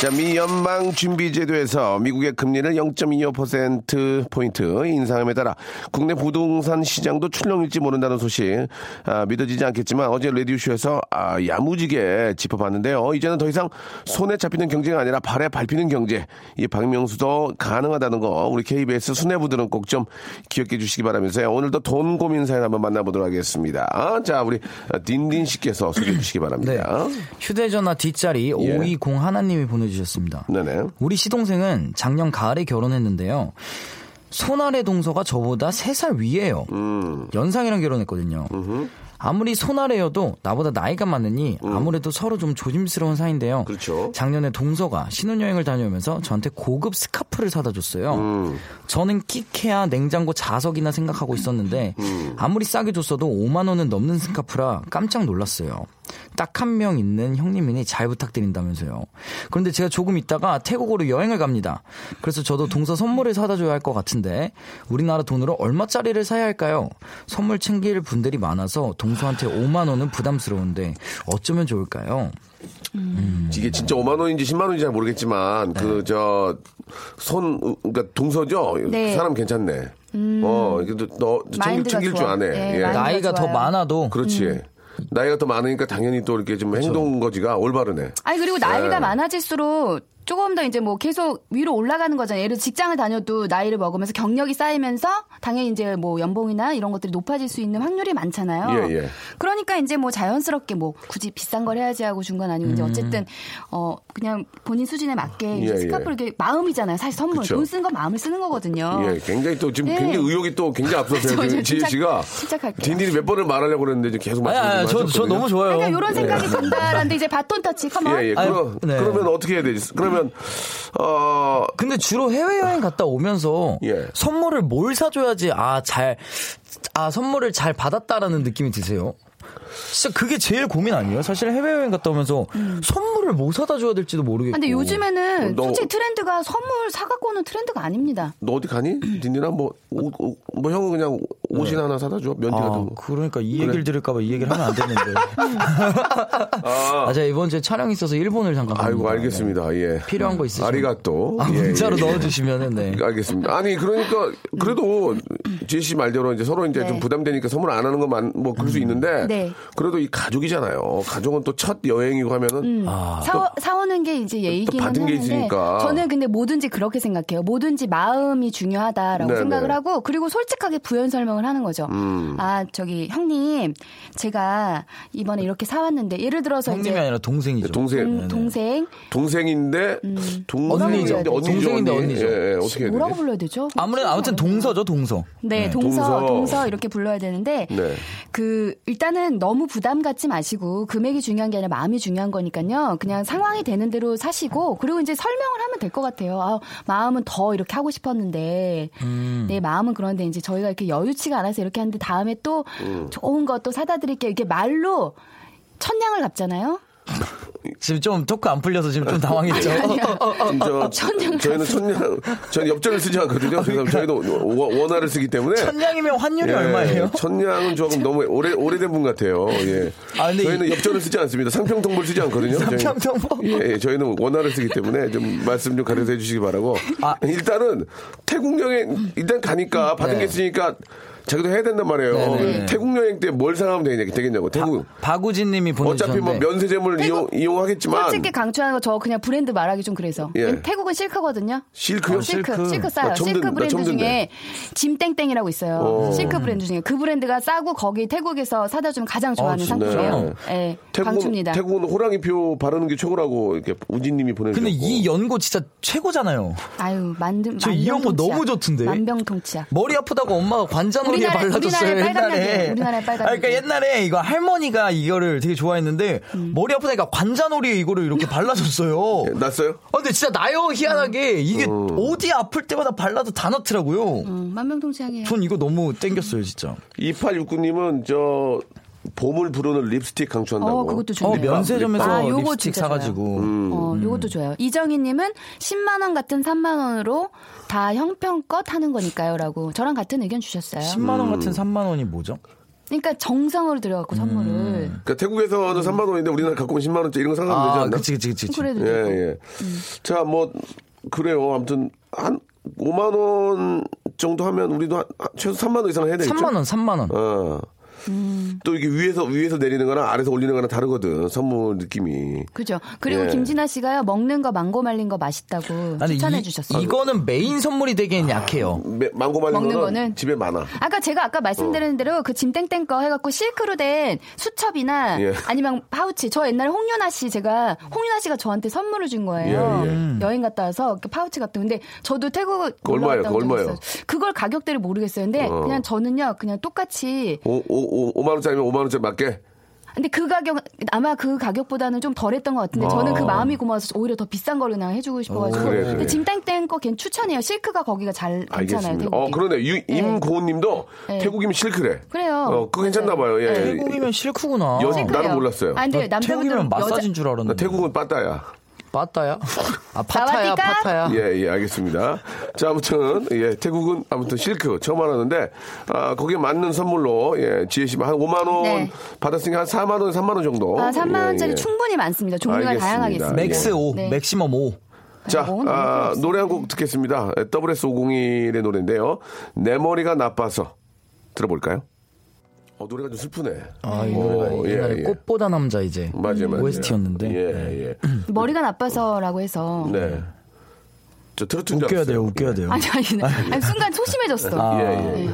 자, 미 연방 준비 제도에서 미국의 금리를 0.25%포인트 인상함에 따라 국내 부동산 시장도 출렁일지 모른다는 소식 아, 믿어지지 않겠지만 어제 라디오쇼에서 아, 야무지게 짚어봤는데요. 이제는 더 이상 손에 잡히는 경제가 아니라 발에 밟히는 경제. 이 박명수도 가능하다는 거 우리 KBS 수뇌부들은 꼭 좀 기억해 주시기 바라면서요. 오늘도 돈 고민 사연 한번 만나보도록 하겠습니다. 아, 자, 우리 딘딘 씨께서 소개해 주시기 바랍니다. 휴대전화 뒷자리 예. 520 하나님이 보내주 셨습니다. 네네. 우리 시동생은 작년 가을에 결혼했는데요. 손아래 동서가 저보다 3살 위에요. 음. 연상이랑 결혼했거든요. 아무리 손아래여도 나보다 나이가 많으니 아무래도 서로 좀 조심스러운 사이인데요. 음. 그렇죠. 작년에 동서가 신혼여행을 다녀오면서 저한테 고급 스카프를 사다 줬어요. 음. 저는 끼케야 냉장고 자석이나 생각하고 있었는데 음. 아무리 싸게 줬어도 5만 원은 넘는 스카프라 깜짝 놀랐어요. 딱 한 명 있는 형님이니 잘 부탁드린다면서요. 그런데 제가 조금 있다가 태국으로 여행을 갑니다. 그래서 저도 동서 선물을 사다 줘야 할 것 같은데 우리나라 돈으로 얼마짜리를 사야 할까요? 선물 챙길 분들이 많아서 동 서한테 5만 원은 부담스러운데 어쩌면 좋을까요? 이게 진짜 5만 원인지 10만 원인지 잘 모르겠지만 그저 손 그러니까 동서죠. 네. 사람 괜찮네. 어, 이게 너, 너 챙길, 챙길 줄. 아네. 네, 예. 나이가 더 좋아요. 많아도 그렇지. 나이가 더 많으니까 당연히 또 이렇게 좀 행동 거지가 올바르네. 아니 그리고 나이가 네. 많아질수록 조금 더 이제 뭐 계속 위로 올라가는 거잖아요. 예를 들어 직장을 다녀도 나이를 먹으면서 경력이 쌓이면서 당연히 이제 뭐 연봉이나 이런 것들이 높아질 수 있는 확률이 많잖아요. 예, 예. 그러니까 이제 뭐 자연스럽게 뭐 굳이 비싼 걸 해야지 하고 준 건 아니고 이제 어쨌든 어 그냥 본인 수준에 맞게 이제 예, 스카프를 이렇게 마음이잖아요. 사실 선물 그쵸. 돈쓴 건 마음을 쓰는 거거든요. 예, 굉장히 또 지금 예. 굉장히 의욕이 또 굉장히 지금 지혜 씨가. 딘딘이 몇 번을 말하려고 그랬는데 계속 아니, 말씀 아니, 저, 저 너무 좋아요. 그러니까 이런 생각이 든다라는데 이제 바톤 터치 컴온. 예, 예. 아유, 그러, 네. 그러면 어떻게 해야 되지? 그러면 어 근데 주로 해외 여행 갔다 오면서 예. 선물을 뭘 사줘야지 아 잘아 선물을 잘 받았다라는 느낌이 드세요? 진짜 그게 제일 고민 아니에요? 사실 해외여행 갔다 오면서 선물을 뭐 사다 줘야 될지도 모르겠고. 근데 요즘에는 너- 솔직히 트렌드가 선물 사갖고 오는 트렌드가 아닙니다. 너 어디 가니? 딘딘아 뭐, 옷, 옷, 뭐 형은 그냥 옷이나 하나 사다 줘. 면티 같은 아, 거. 그러니까 이 얘기를 들을까봐 이 얘기를 하면 안 되는데. 아, 제가 이번 주에 촬영 있어서 일본을 잠깐 아이고 갑니다. 알겠습니다. 예. 네. 필요한 거 있으시면. 아리가또. 아, 예, 문자로 예, 예. 넣어주시면은 네. 알겠습니다. 아니 그러니까 그래도 씨 말대로 이제 서로 이제 네. 좀 부담되니까 선물 안 하는 것만 뭐 그럴 수 있는데 네. 그래도 이 가족이잖아요. 가족은 또 첫 여행이고 하면은 사, 사오는 게 이제 예의기는 받은 게 하는데 있으니까. 저는 근데 뭐든지 그렇게 생각해요. 뭐든지 마음이 중요하다라고 네네. 생각을 하고 그리고 솔직하게 부연 설명을 하는 거죠. 음. 아 저기 형님 제가 이번에 이렇게 사왔는데 예를 들어서 형님이 이제 아니라 동생이죠. 동생 음, 동생 동생인데 언니죠. 동생인데 언니죠. 동생인데 언니. 언니죠. 예, 예, 어떻게 해야 뭐라고 되지? 불러야 되죠? 아무래도 아무튼 동서죠 동서. 네, 동서, 동서. 동서, 이렇게 불러야 되는데, 네. 그, 일단은 너무 부담 갖지 마시고, 금액이 중요한 게 아니라 마음이 중요한 거니까요. 그냥 상황이 되는 대로 사시고, 그리고 이제 설명을 하면 될 것 같아요. 아, 마음은 더 이렇게 하고 싶었는데, 내 마음은 그런데 이제 저희가 이렇게 여유치가 않아서 이렇게 하는데, 다음에 또 좋은 거 또 사다 드릴게요. 이렇게 말로 천냥을 갚잖아요? 지금 좀 토크 안 풀려서 지금 좀 당황했죠. 지금 저, 천냥 저희는 천냥, 저는 엽전을 쓰지 않거든요. 그래서 저희도 원- 원화를 쓰기 때문에. 천냥이면 환율이 예, 얼마예요? 천냥은 조금 너무 오래, 오래된 분 같아요. 예. 아, 근데 저희는 이- 엽전을 쓰지 않습니다. 상평통보를 쓰지 않거든요. 저희는. 상평통보? 예, 예, 저희는 원화를 쓰기 때문에 좀 말씀 좀 가려서 해주시기 바라고. 아. 일단은 태국 여행 일단 가니까 받은 네. 게 있으니까 자기도 해야 된단 말이에요. 네네. 태국 여행 때 뭘 사가면 되겠냐, 되겠냐고. 태국. 박우진 님이 보내주셨는데 어차피 뭐 면세점을 이용, 이용 하겠지만. 솔직히 강추하는 거 저 그냥 브랜드 말하기 좀 그래서. 예. 태국은 실크거든요. 실크요? 실크, 실크. 실크, 싸요. 나 처음 실크 브랜드. 중에 짐땡땡이라고 있어요. 어. 실크 브랜드 중에 그 브랜드가 싸고 거기 태국에서 사다 주면 가장 좋아하는 진짜요? 상품이에요. 예, 태국은, 강추입니다. 태국은 호랑이표 바르는 게 최고라고 이렇게 우진 님이 보내주셨고. 근데 이 연고 진짜 최고잖아요. 아유, 만든 저이 연고 너무 좋던데. 만병통치약. 머리 아프다고 엄마가 관자놀이 에 우리나라에- 발라줬어요 옛날에. 약이에요. 우리나라에 빨간 아, 그러니까. 옛날에 이거 할머니가 이거를 되게 좋아했는데 음. 머리 아프다니까 관자놀이에 이거를 이렇게 발라줬어요. 예, 났어요? 아, 근데 진짜 나요 희한하게 이게 어디 아플 때마다 발라도 다 낫더라고요. 음, 만병통치약이에요. 전 이거 너무 땡겼어요 진짜. 2869님은 저 봄을 부르는 립스틱 강추한다고. 어, 그것도 어, 좋네요. 면세점에서 아, 요거 립스틱 진짜 사가지고 음. 어, 요것도 좋아요. 이정희님은 10만 원 같은 3만 원으로 다 형편껏 하는 거니까요라고 저랑 같은 의견 주셨어요. 10만 원 음. 같은 3만 원이 뭐죠? 그러니까 정성으로 들여갖고 선물을 그러니까 태국에서는 3만 원인데 우리나라 갖고 오면 10만 원짜리 이런 거 사가면 되지 아, 않나? 그치 그치 그치. 그래도 예. 예. 자, 뭐 그래요. 아무튼 한 5만 원 정도 하면 우리도 한, 한 최소 3만 원 이상 해야 되겠죠? 3만 원, 3만 원. 어. 음. 또 이게 위에서 위에서 내리는 거랑 아래서 올리는 거랑 다르거든. 선물 느낌이. 그죠. 그리고 예. 김진아 씨가요 먹는 거 망고 말린 거 맛있다고 아니, 추천해 이, 주셨어요. 이거는 메인 선물이 되기엔 약해요. 매- 망고 말린 먹는 거는, 거는? 집에 많아. 아까 제가 아까 말씀드린 대로 그 짐땡땡 거 해갖고 실크로 된 수첩이나 예. 아니면 파우치. 저 옛날에 홍윤아 씨 제가 홍윤아 씨가 저한테 선물을 준 거예요. 예, 예. 여행 갔다 와서 그 파우치 같은. 근데 저도 태국 얼마예요? 얼마예요? 그걸 가격대를 모르겠어요. 근데 어. 그냥 저는요 그냥 똑같이. 오, 오, 오, 5만 원짜리면 5만 원짜리 맞게. 근데 그 가격 아마 그 가격보다는 좀 덜했던 것 같은데 저는 그 마음이 고마워서 오히려 더 비싼 거를 그냥 해주고 싶어가지고. 아. 그래, 근데 그래. 짐땡땡 거 걔는 추천해요. 실크가 거기가 잘 괜찮아요. 알겠습니다. 태국이. 어, 그러네. 유- 임고은님도 네. 태국이면 실크래. 그래요. 어, 그거 괜찮나 봐요. 예. 태국이면 실크구나. 여- 실크예요. 나는 몰랐어요. 아, 근데 남자분들은 여자- 마사지인 줄나 알았는데. 태국은 빠따야. 빠따야? 아, 파타야? 파타야. 예, 예, 알겠습니다. 자, 아무튼, 예, 태국은 아무튼 실크 처음 알았는데, 아, 거기에 맞는 선물로, 예, 지혜 씨 한 5만원 네. 받았으니까 한 4만원, 3만원 정도. 아, 3만 원짜리 예, 예. 충분히 많습니다. 종류가 알겠습니다. 다양하게 있습니다. max 5, 네. maximum 5. 자, 뭐 아. 노래 한 곡 듣겠습니다. SS501의 노래인데요. 내 머리가 나빠서. 들어볼까요? 어, 노래가 좀 슬프네. 아, 이 어, 노래가 예, 옛날에 예. 꽃보다 남자 이제 맞아요, 맞아요. OST였는데. 예, 예. 머리가 나빠서라고 해서. 네. 저줄 웃겨야. 돼요, 웃겨야 돼요. 아니, 아니, 아니, 순간 소심해졌어. 예, 예. 네.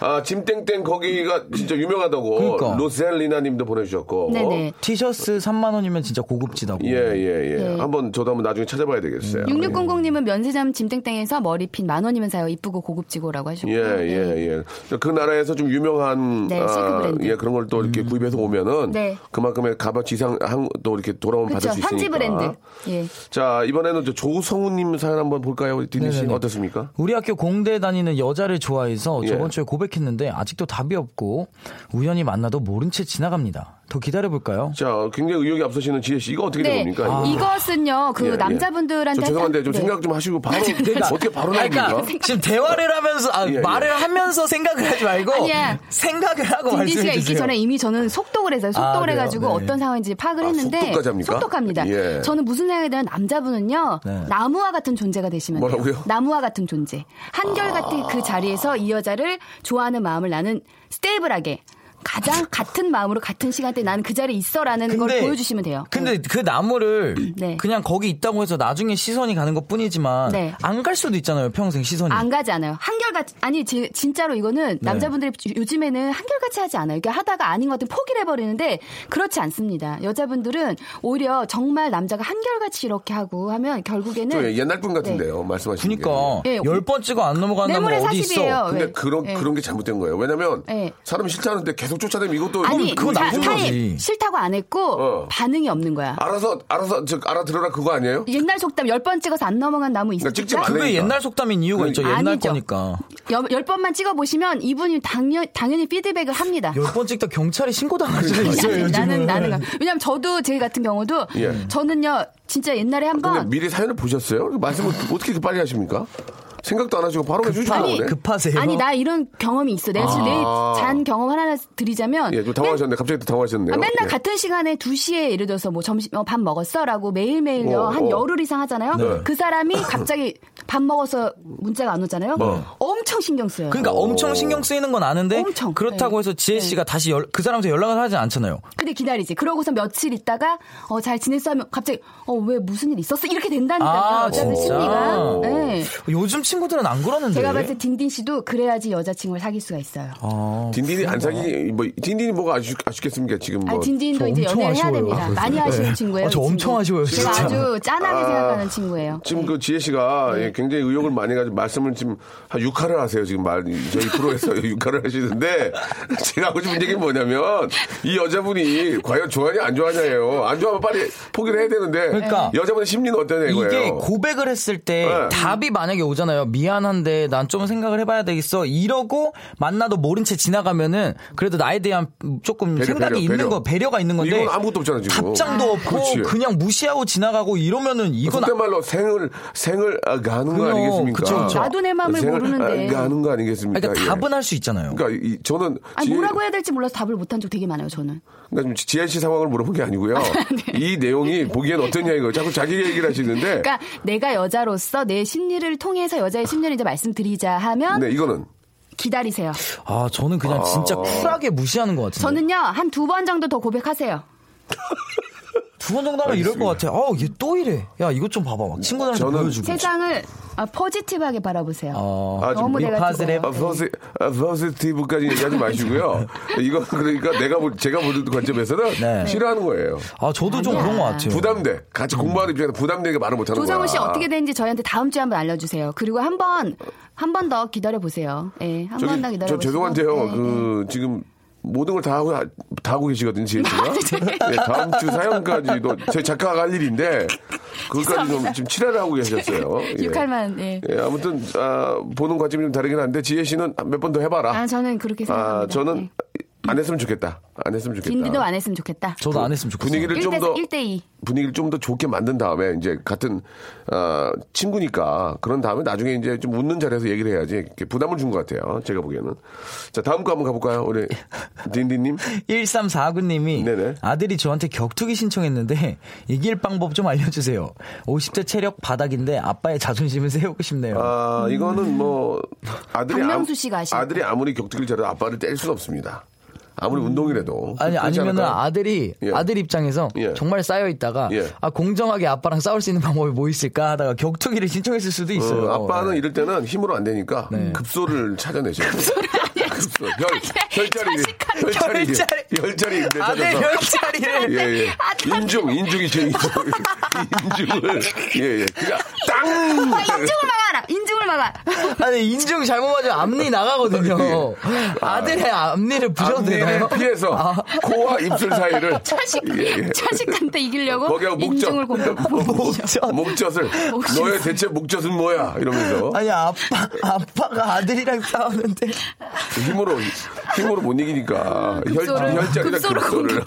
아, 짐땡땡 거기가 진짜 유명하다고. 그러니까. 로셀리나 님도 보내주셨고. 네네. 티셔츠 3만 원이면 진짜 고급지다고. 예, 예, 예. 네. 한번 저도 한번 나중에 찾아봐야 되겠어요. 6600님은 면세점 짐땡땡에서 머리핀 만 원이면 사요. 이쁘고 고급지고,라고 하셨고. 예, 예, 예. 그 나라에서 좀 유명한 네, 실크 브랜드. 예, 그런 걸 또 이렇게 구입해서 오면은 네. 그만큼의 값어치 이상 한, 또 이렇게 돌아오면 그렇죠. 받을 수 있으니까. 현지 브랜드. 예. 자, 이번에는 저 조성우 님 사연 한번 볼까요? 우리 디니 씨. 어떻습니까? 우리 학교 공대 다니는 여자를 좋아해서 예. 저번 주에 고백했는데 아직도 답이 없고 우연히 만나도 모른 채 지나갑니다. 더 기다려볼까요? 자, 굉장히 의욕이 앞서시는 지혜 씨 이거 어떻게 된 네. 겁니까? 이거? 이것은요, 그 예, 예. 남자분들한테. 저 죄송한데 한- 좀 네. 생각 좀 하시고 바로 어떻게 바로 아니, 나옵니까? 그러니까 지금 대화를 하면서 아, 예, 예. 말을 하면서 생각을 하지 말고 아니야. 생각을 하고 딘딘 씨가 말씀해 있기 주세요. 전에 이미 저는 속독을 해서 속독을 아? 해가지고 네. 어떤 상황인지 파악을 아, 했는데 속독까지 합니까? 속독합니다. 예. 저는 무슨 생각이 드는 남자분은요 네. 나무와 같은 존재가 되시면 돼요. 뭐라고요? 나무와 같은 존재. 한결같은 그 자리에서 이 여자를 좋아하는 마음을 나는 스테이블하게 가장 같은 마음으로 같은 시간대에 나는 그 자리에 있어라는 걸 보여주시면 돼요. 근데 그 나무를 네. 그냥 거기 있다고 해서 나중에 시선이 가는 것 뿐이지만 네. 안갈 수도 있잖아요. 평생 시선이. 안 가지 않아요. 한결같이 아니 지- 진짜로 이거는 네. 남자분들이 요즘에는 한결같이 하지 않아요. 이게 하다가 아닌 것 같으면 포기를 해버리는데 그렇지 않습니다. 여자분들은 오히려 정말 남자가 한결같이 이렇게 하고 하면 결국에는 좀 옛날 분 같은데요, 말씀하시는 그러니까 예. 열번 찍어 안 넘어가는 나무 뇌물의 어디 사십이에요. 있어? 근데 왜? 그런 예. 그런 게 잘못된 거예요. 왜냐면 예. 사람이 싫다는데 계속 쫓아다니면 이것도 아니 그건 자, 나쁜 거지. 싫다고 안 했고 어. 반응이 없는 거야. 알아서 알아서 저 알아들어라 그거 아니에요? 옛날 속담 열 번 찍어서 안 넘어간 나무 그러니까 찍지. 그게 그러니까. 옛날 속담인 이유가 있죠. 옛날 아니죠. 거니까. 열, 열 번만 찍어 보시면 이분이 당연 당연히 피드백을 합니다. 열 번 찍다 경찰에 신고 당할 수도 아니, 있어요. 나는 나는 왜냐면 저도 제 같은 경우도 예. 저는요 진짜 옛날에 근데 한번 미리 사연을 보셨어요? 말씀을 어떻게 이렇게 빨리 하십니까? 생각도 안 하시고 바로 해주시는 아니, 거네. 급하세요? 아니 나 이런 경험이 있어. 내가 지금 아. 내잔 경험 하나 드리자면 예, 좀 당황하셨네. 갑자기 또 당황하셨네요. 아, 맨날 예. 같은 시간에 2 시에 예를 들어서 뭐 점심 어, 밥 먹었어라고 매일 매일요. 어, 한 어. 열흘 이상 하잖아요. 네. 그 사람이 갑자기 밥 먹어서 문자가 안 오잖아요. 뭐. 엄청 신경 써요. 그러니까 엄청 신경 쓰이는 건 아는데 엄청. 그렇다고 네. 해서 지혜 씨가 다시 연- 그 사람한테 연락을 하지 않잖아요. 근데 기다리지. 그러고서 며칠 있다가 어, 잘 지냈어 하면 갑자기 어, 왜 무슨 일 있었어? 이렇게 된다니까요. 아, 여자들 진짜? 심리가. 네. 요즘 친구들은 안 그러는데. 제가 봤을 때 딘딘 씨도 그래야지 여자친구를 사귈 수가 있어요. 아, 딘딘이 안 사기 뭐 딘딘이 뭐가 아쉽, 아쉽겠습니까 지금 뭐 아니, 딘딘도 저 이제 연애를 해야 아쉬워요. 됩니다. 아, 많이. 아쉬운 네. 친구예요. 아, 저. 엄청 아쉬워요, 제가 진짜. 아주 짠하게 아, 생각하는 친구예요. 지금 그 지혜 씨가 예, 굉장히 의욕을 많이 가지고 말씀을 지금 한 6화를 하세요. 지금 말 저희 프로에서 6화를 하시는데 제가 하고 싶은 얘기는 뭐냐면 이 여자분이 과연 좋아하냐 안 좋아하냐예요. 안 좋아하면 빨리 포기를 해야 되는데 그러니까 여자분의 심리는 어떠냐 이거예요. 이게 고백을 했을 때 네. 답이 만약에 오잖아요. 미안한데 난 좀 생각을 해봐야 되겠어. 이러고 만나도 모른 채 지나가면은 그래도 나에 대한 조금 배려, 생각이 배려, 있는 배려. 거 배려가 있는 건데 이건 아무것도 없잖아 지금. 답장도 없고 그렇지. 그냥 무시하고 지나가고 이러면은 이건 속된 말로 생을 생을 아, 가는 거 그럼, 아니겠습니까? 그쵸, 그쵸. 나도 내 마음을 생을 모르는데. 아, 가는 거 아니겠습니까? 그러니까 예. 답은 할 수 있잖아요. 그러니까 이, 저는 아니 지혜- 뭐라고 해야 될지 몰라서 답을 못한 적 되게 많아요. 저는. 그러니까 지금 지혜 씨 상황을 물어본 게 아니고요. 이 내용이 보기엔 어떠냐 이거 자꾸 자기 얘기를 하시는데. 그러니까 내가 여자로서 내 심리를 통해서 여 자의 심리를 이제 말씀드리자 하면 네 이거는 기다리세요. 아 저는 그냥 진짜 쿨하게 무시하는 것 같은데. 저는요 한 두 번 정도 더 고백하세요. 두 번 정도 하면 이럴 것 같아. 아, 얘또 이래. 야, 이것 좀 봐봐. 막 친구들한테 저는 보여주고. 세상을 아, 포지티브하게 바라보세요. 어, 아, 좀 너무 비 내가 파즈랩. 아, 포지, 아, 포지티브까지 얘기하지 마시고요. 이거 그러니까 내가 볼- 제가 보는 관점에서는 네. 싫어하는 거예요. 아, 저도 좀 아니야. 그런 것 같아요. 부담돼. 같이 공부하는 입장에서 부담되게 말을 못하는 거야. 조성우 씨 어떻게 되는지 저희한테 다음 주에 한번 알려주세요. 그리고 한 번 한 번 더 기다려 보세요. 예, 한 번 더 기다려 저 보세요. 죄송한데요. 그 지금 모든 걸 다 하고 다 하고 계시거든요, 지혜 씨가. 네, 다음 주 사연까지도 저희 작가가 할 일인데 그것까지 좀 지금 칠화를 하고 계셨어요. 예. 육할만 예. 예, 아무튼 아, 보는 관점이 좀 다르긴 한데 지혜 씨는 몇 번 더 해봐라. 아 저는 그렇게 생각합니다. 아, 저는 안 했으면 좋겠다. 안 했으면 좋겠다. 딘디도 안 했으면 좋겠다. 저도 안 했으면 좋겠어요. 분위기를 좀 1대, 더 1대2. 분위기를 좀 더 좋게 만든 다음에 이제 같은 어, 친구니까 그런 다음에 나중에 이제 좀 웃는 자리에서 얘기를 해야지 이렇게 부담을 준 것 같아요. 제가 보기에는. 자 다음 거 한번 가볼까요, 우리 딘딘님? 1349님이 네네. 아들이 저한테 격투기 신청했는데 이길 방법 좀 알려주세요. 50대 체력 바닥인데 아빠의 자존심을 세우고 싶네요. 아 이거는 뭐 아들이 박명수 씨가 하시는 아들이 아무리 격투기를 잘해도 아빠를 뗄 수는 없습니다. 아무리 운동이라도 아니 아니면은? 아들이 예. 아들 입장에서 예. 정말 쌓여 있다가 예. 아 공정하게 아빠랑 싸울 수 있는 방법이 뭐 있을까 하다가 격투기를 신청했을 수도 있어요. 어, 아빠는 네. 이럴 때는 힘으로 안 되니까 네. 급소를 찾아내셔야 돼요. 급소. 혈, 혈자리, 혈자리, 혈자리. 혈자리인데 아들 찾아서. 혈자리를 예, 예. 인중, 인중이죠, 인중. 인중을, 예, 예. 그냥, 땅! 아, 인중을 막아라. 인중을 막아. 아니 인중 잘못 맞으면 앞니 나가거든요. 아들의 앞니를 부셔도 앞니를 되나요? 피해서 코와 입술 사이를. 자식, 예, 예. 자식한테 이기려고 거기하고 목젖. 인중을 공격. 목젖. 목젖을. 너의 대체 목젖은 뭐야? 이러면서. 아니 아빠 아빠가 아들이랑 싸우는데 힘으로 힘으로 못 이기니까 혈, 급소를,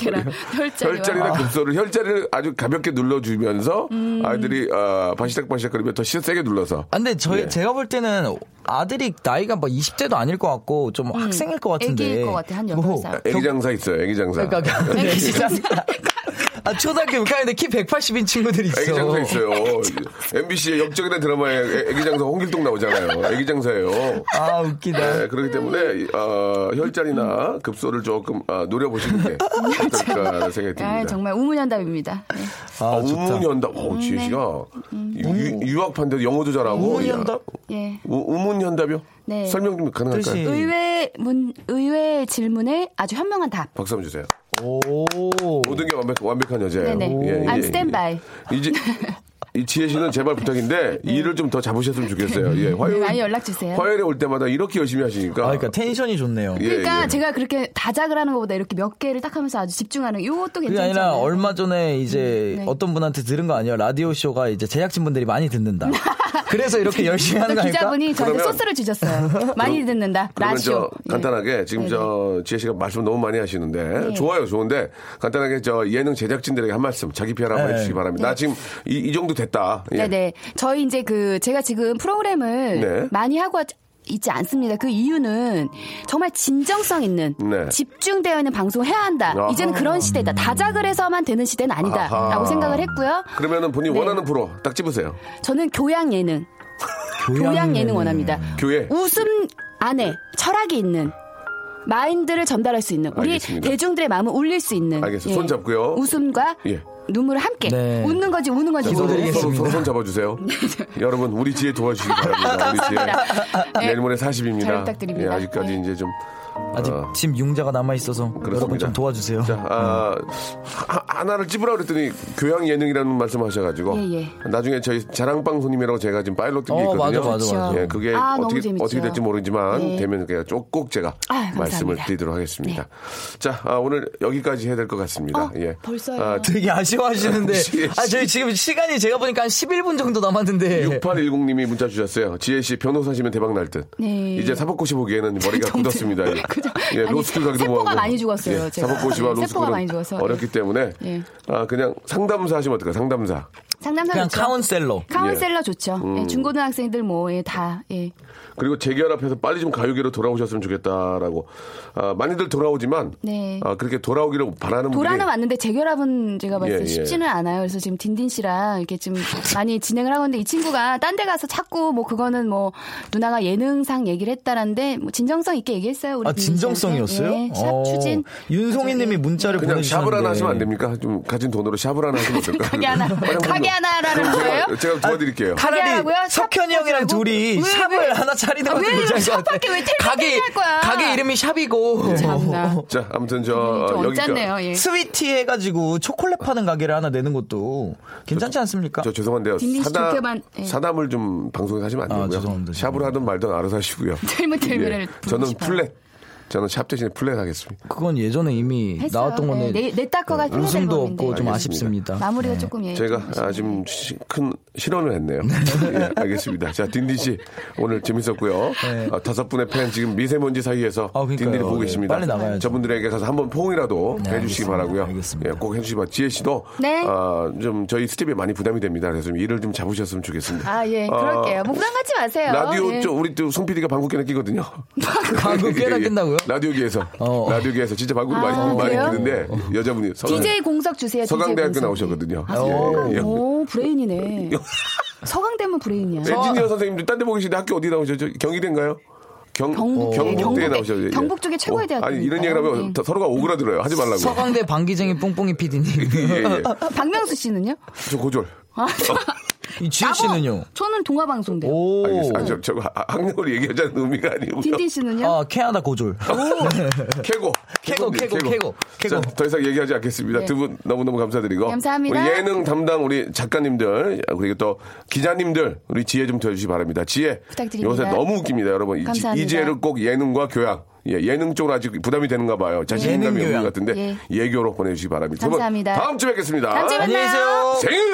혈자리나 급소를 혈자리를 아주 가볍게 눌러주면서 음. 아이들이 어, 바시닥 바시닥거리면 더 시- 세게 눌러서 아, 근데 저희 예. 제가 볼 때는 아들이 나이가 뭐 20대도 아닐 것 같고 좀 학생일 것 같은데 음. 애기일 것 같아, 한 뭐, 8살. 애기 장사 있어요 애기 장사 그러니까 네, 진짜. 아 초등학교 6학년인데 키 180인 친구들이 있어. 애기 장사 있어요 MBC의 역적이라는 드라마에 애- 애기 장사 홍길동 나오잖아요 애기 장사예요 아 웃기다. 네, 그렇기 때문에 어, 혈자리나 급소를 조금 어, 노려보시는 게 어떨까 생각이 듭니다. 아, 정말 우문현답입니다. 네. 아, 아. 우문현답. 어, 지혜 씨가 유, 유학파인데 영어도 잘하고. 우문현답? 예. 우, 우문현답이요? 네. 설명 좀 가능할까요? 뜻이- 의외 문 의외의 질문에 아주 현명한 답. 박수 한번 주세요. 오. 모든 게 완벽, 완벽한 여자예요. 네네. I'm stand by. 이제 이 지혜 씨는 제발 부탁인데 일을 좀 더 잡으셨으면 좋겠어요. 예, 화요일 네, 많이 연락 주세요. 화요일에 올 때마다 이렇게 열심히 하시니까. 아, 그러니까 텐션이 좋네요. 예, 그러니까 예. 제가 그렇게 다작을 하는 것보다 이렇게 몇 개를 딱 하면서 아주 집중하는 이것도 그게 괜찮잖아요. 아니라 얼마 전에 이제 네. 어떤 분한테 들은 거 아니에요? 라디오 쇼가 이제 제작진 분들이 많이 듣는다. 그래서 이렇게 열심히 하는 거 아닐까? 기자분이 저한테 그러면- 소스를 주셨어요. 많이 듣는다. 라디오. 저 간단하게 지금 네네. 저 지혜 씨가 말씀 너무 많이 하시는데 네. 좋아요 좋은데 간단하게 저 예능 제작진들에게 한 말씀 자기 PR 한번 네. 해주시기 바랍니다. 나 지금 이, 이 정도 됐다. 예. 네네. 저희 이제 그 제가 지금 프로그램을 네. 많이 하고 있지 않습니다. 그 이유는 정말 진정성 있는 네. 집중되어 있는 방송을 해야 한다. 아하. 이제는 그런 시대다. 다작을 해서만 되는 시대는 아니다라고 아하. 생각을 했고요. 그러면은 본인 네. 원하는 프로 딱 집으세요. 저는 교양 예능, 교양 예능 원합니다. 교회. 웃음 안에 철학이 있는 마인드를 전달할 수 있는 우리 알겠습니다. 대중들의 마음을 울릴 수 있는 예. 알겠습니다. 손 잡고요. 웃음과 예. 눈물을 함께 네. 웃는 거지 우는 거지 서로, 기도드리겠습니다. 손 잡아주세요. 여러분, 우리 지혜 도와주시기 바랍니다. 우리 지혜. 네. 내일 모레 40입니다. 잘 부탁드립니다. 아직까지 네. 이제 좀. 아직 어, 지금 융자가 남아 있어서 여러분 그렇습니다. 좀 도와주세요. 자, 아, 하- 하나를 찝으라 그랬더니 교양 예능이라는 말씀하셔가지고 예, 예. 나중에 저희 자랑방 손님이라고 제가 지금 파일럿 뜬게 어, 있거든요. 맞아, 맞아, 맞아. 예, 그게 아, 너무 어떻게. 어떻게 될지 모르지만 네. 되면 그냥 쭉꼭 제가 아. 말씀을 드리도록 하겠습니다. 자, 아, 오늘 여기까지 해야 될 것 같습니다. 어, 예. 벌써요? 아, 되게 아쉬워하시는데 씨. 아 저희 지금 시간이 제가 보니까 한 11분 정도 남았는데 6810님이 문자 주셨어요. 지혜 씨 변호사시면 대박 날 듯. 네. 이제 사법고시 보기에는 머리가 굳었습니다. 예. 예, 아니, 로스쿨 가기도 세포가. 많이 죽었어요, 예, 제가. 사법고시와 네, 로스쿨은 세포가 많이 죽어서. 어렵기 때문에 예. 아, 그냥 상담사 하시면 어떨까요? 상담사. 상담사 그냥 좋죠. 카운셀러. 카운셀러 좋죠. 음. 예, 중고등학생들 뭐다 예. 그리고 재결합해서 빨리 좀 가요계로 돌아오셨으면 좋겠다라고. 아, 많이들 돌아오지만 네. 아, 그렇게 돌아오기를 바라는 도라는 분들이 왔는데 재결합은 제가 봤을 때 예, 예. 쉽지는 않아요. 그래서 지금 딘딘 씨랑 이렇게 좀 많이 진행을 하고 있는데 이 친구가 딴 데 가서 자꾸 뭐 그거는 뭐 누나가 예능상 얘기를 했다라는데 뭐 진정성 있게 얘기했어요. 우리 아 진정성이었어요? 예, 샵 어, 추진. 윤송이 님이 문자를 그냥 보내주셨는데 샵을 하나 하시면 안 됩니까? 좀 가진 돈으로 샵을 하나 하시면 어떨까요? 가게 하나. 가게 하나라는 거예요? 제가, 도와드릴게요. 가게 차라리 석현이 형이랑? 둘이 왜, 샵을 왜? 하나 차리는 아, 것도 왜 괜찮을 것 같아. 샵밖에 왜 텔레비전 가게 할 거야? 가게 이름이 샵이고 참나. 자, 아무튼 저좀 여기까 언짢네요. 예. 스위티 해가지고 초콜릿 파는 가게를 하나 내는 것도 괜찮지 않습니까? 저 죄송한데요. 딘딘 씨 사담, 예. 사담을 좀 방송에 하시면 안 아, 되고요. 죄송합니다. 샵을 하든 말든 알아서 하시고요. 텔무텔무를 예. 저는. 플랫. 저는 샵 대신에 플랫 하겠습니다. 그건 예전에 이미 했어요. 나왔던 건데 네, 내, 내 따거가 플랫 웃음도. 없고 좀 알겠습니다. 아쉽습니다. 마무리가 조금 예. 제가 좀 아, 지금 시- 큰 실언을 했네요. 예, 알겠습니다. 자, 딘딘 씨 오늘 재밌었고요. 아, 다섯 분의 팬 지금 미세먼지 사이에서 네. 아. 딘딘이 보고 네, 계십니다. 빨리 나가야죠. 저분들에게 가서 한번 포옹이라도 네, 해주시기 알겠습니다. 바라고요. 알겠습니다. 예, 꼭 해주시기 바랍니다. 지혜 씨도 네. 아, 좀 저희 스텝이 많이 부담이 됩니다. 그래서 좀 일을 좀 잡으셨으면 좋겠습니다. 아, 예, 아, 그럴게요. 뭐 부담 갖지 마세요. 라디오 예. 저 우리 또송 PD가 방구 깨나 끼거든요. 방구 깨나 낀다고요? 라디오계에서 어. 라디오계에서 진짜 방구를 많이 아, 많이 그래요? 끼는데 여자분이 서강, DJ 공석 주세요. 서강대학교 DJ 공석. 나오셨거든요. 아, 예. 예. 오, 브레인이네. 서강대면 브레인이야. 엔지니어 선생님들 딴 데 보고 계시는데 학교 어디 나오셨죠? 경희대인가요? 경, 경북, 네, 경북대에 경북대. 나오셨죠? 예. 경북 쪽에 최고의 대학교니까. 아니, 이런 얘기를 하면 예. 더- 서로가 오그라들어요. 하지 말라고. 서강대 방기쟁이 뽕뽕이 PD님. 예, 예. 박명수 씨는요? 저 고졸. 아, 이 지혜 씨는요? 저는 동아방송대요. 오. 알겠어요. 아, 저, 저 하- 학력을 얘기하자는 의미가 아니고요. 딘딘 씨는요? 아, 캐나다 고졸. 캐고. 캐고, 캐고, 캐고, 캐고. 자, 더 이상 얘기하지 않겠습니다. 네. 두분 너무너무 감사드리고. 감사합니다. 우리 예능 담당 우리 작가님들, 그리고 또 기자님들, 우리 지혜 좀 도와주시기 바랍니다. 지혜. 부탁드립니다. 요새 너무 웃깁니다, 여러분. 이, 감사합니다. 이 지혜를 꼭 예능과 교양. 예, 예능 쪽으로 아직 부담이 되는가 봐요. 자신감이 예능 없는 교양. 것 같은데 예. 예교로 보내주시기 바랍니다. 두분 감사합니다. 다음 주에 뵙겠습니다. 다음 주에 안녕히 계세요. 생일!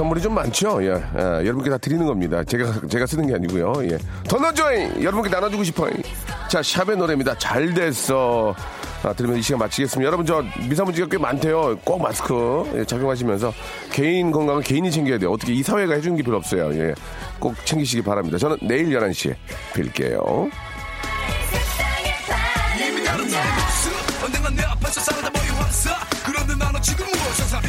선물이 좀 많죠? 예, 예, 여러분께 다 드리는 겁니다. 제가, 제가 쓰는 게 아니고요. 예. 더 넣어줘요! 여러분께 나눠주고 싶어요. 자, 샵의 노래입니다. 잘 됐어. 아, 들으면 이 시간 마치겠습니다. 여러분, 저 미세먼지가 꽤 많대요. 꼭 마스크 예, 착용하시면서 개인 건강은 개인이 챙겨야 돼요. 어떻게 이 사회가 해주는 게 별로 없어요. 예. 꼭 챙기시기 바랍니다. 저는 내일 11시에 뵐게요. 언젠가 내 앞에서 사라져 황사 그런데 나는 지금 무엇을 사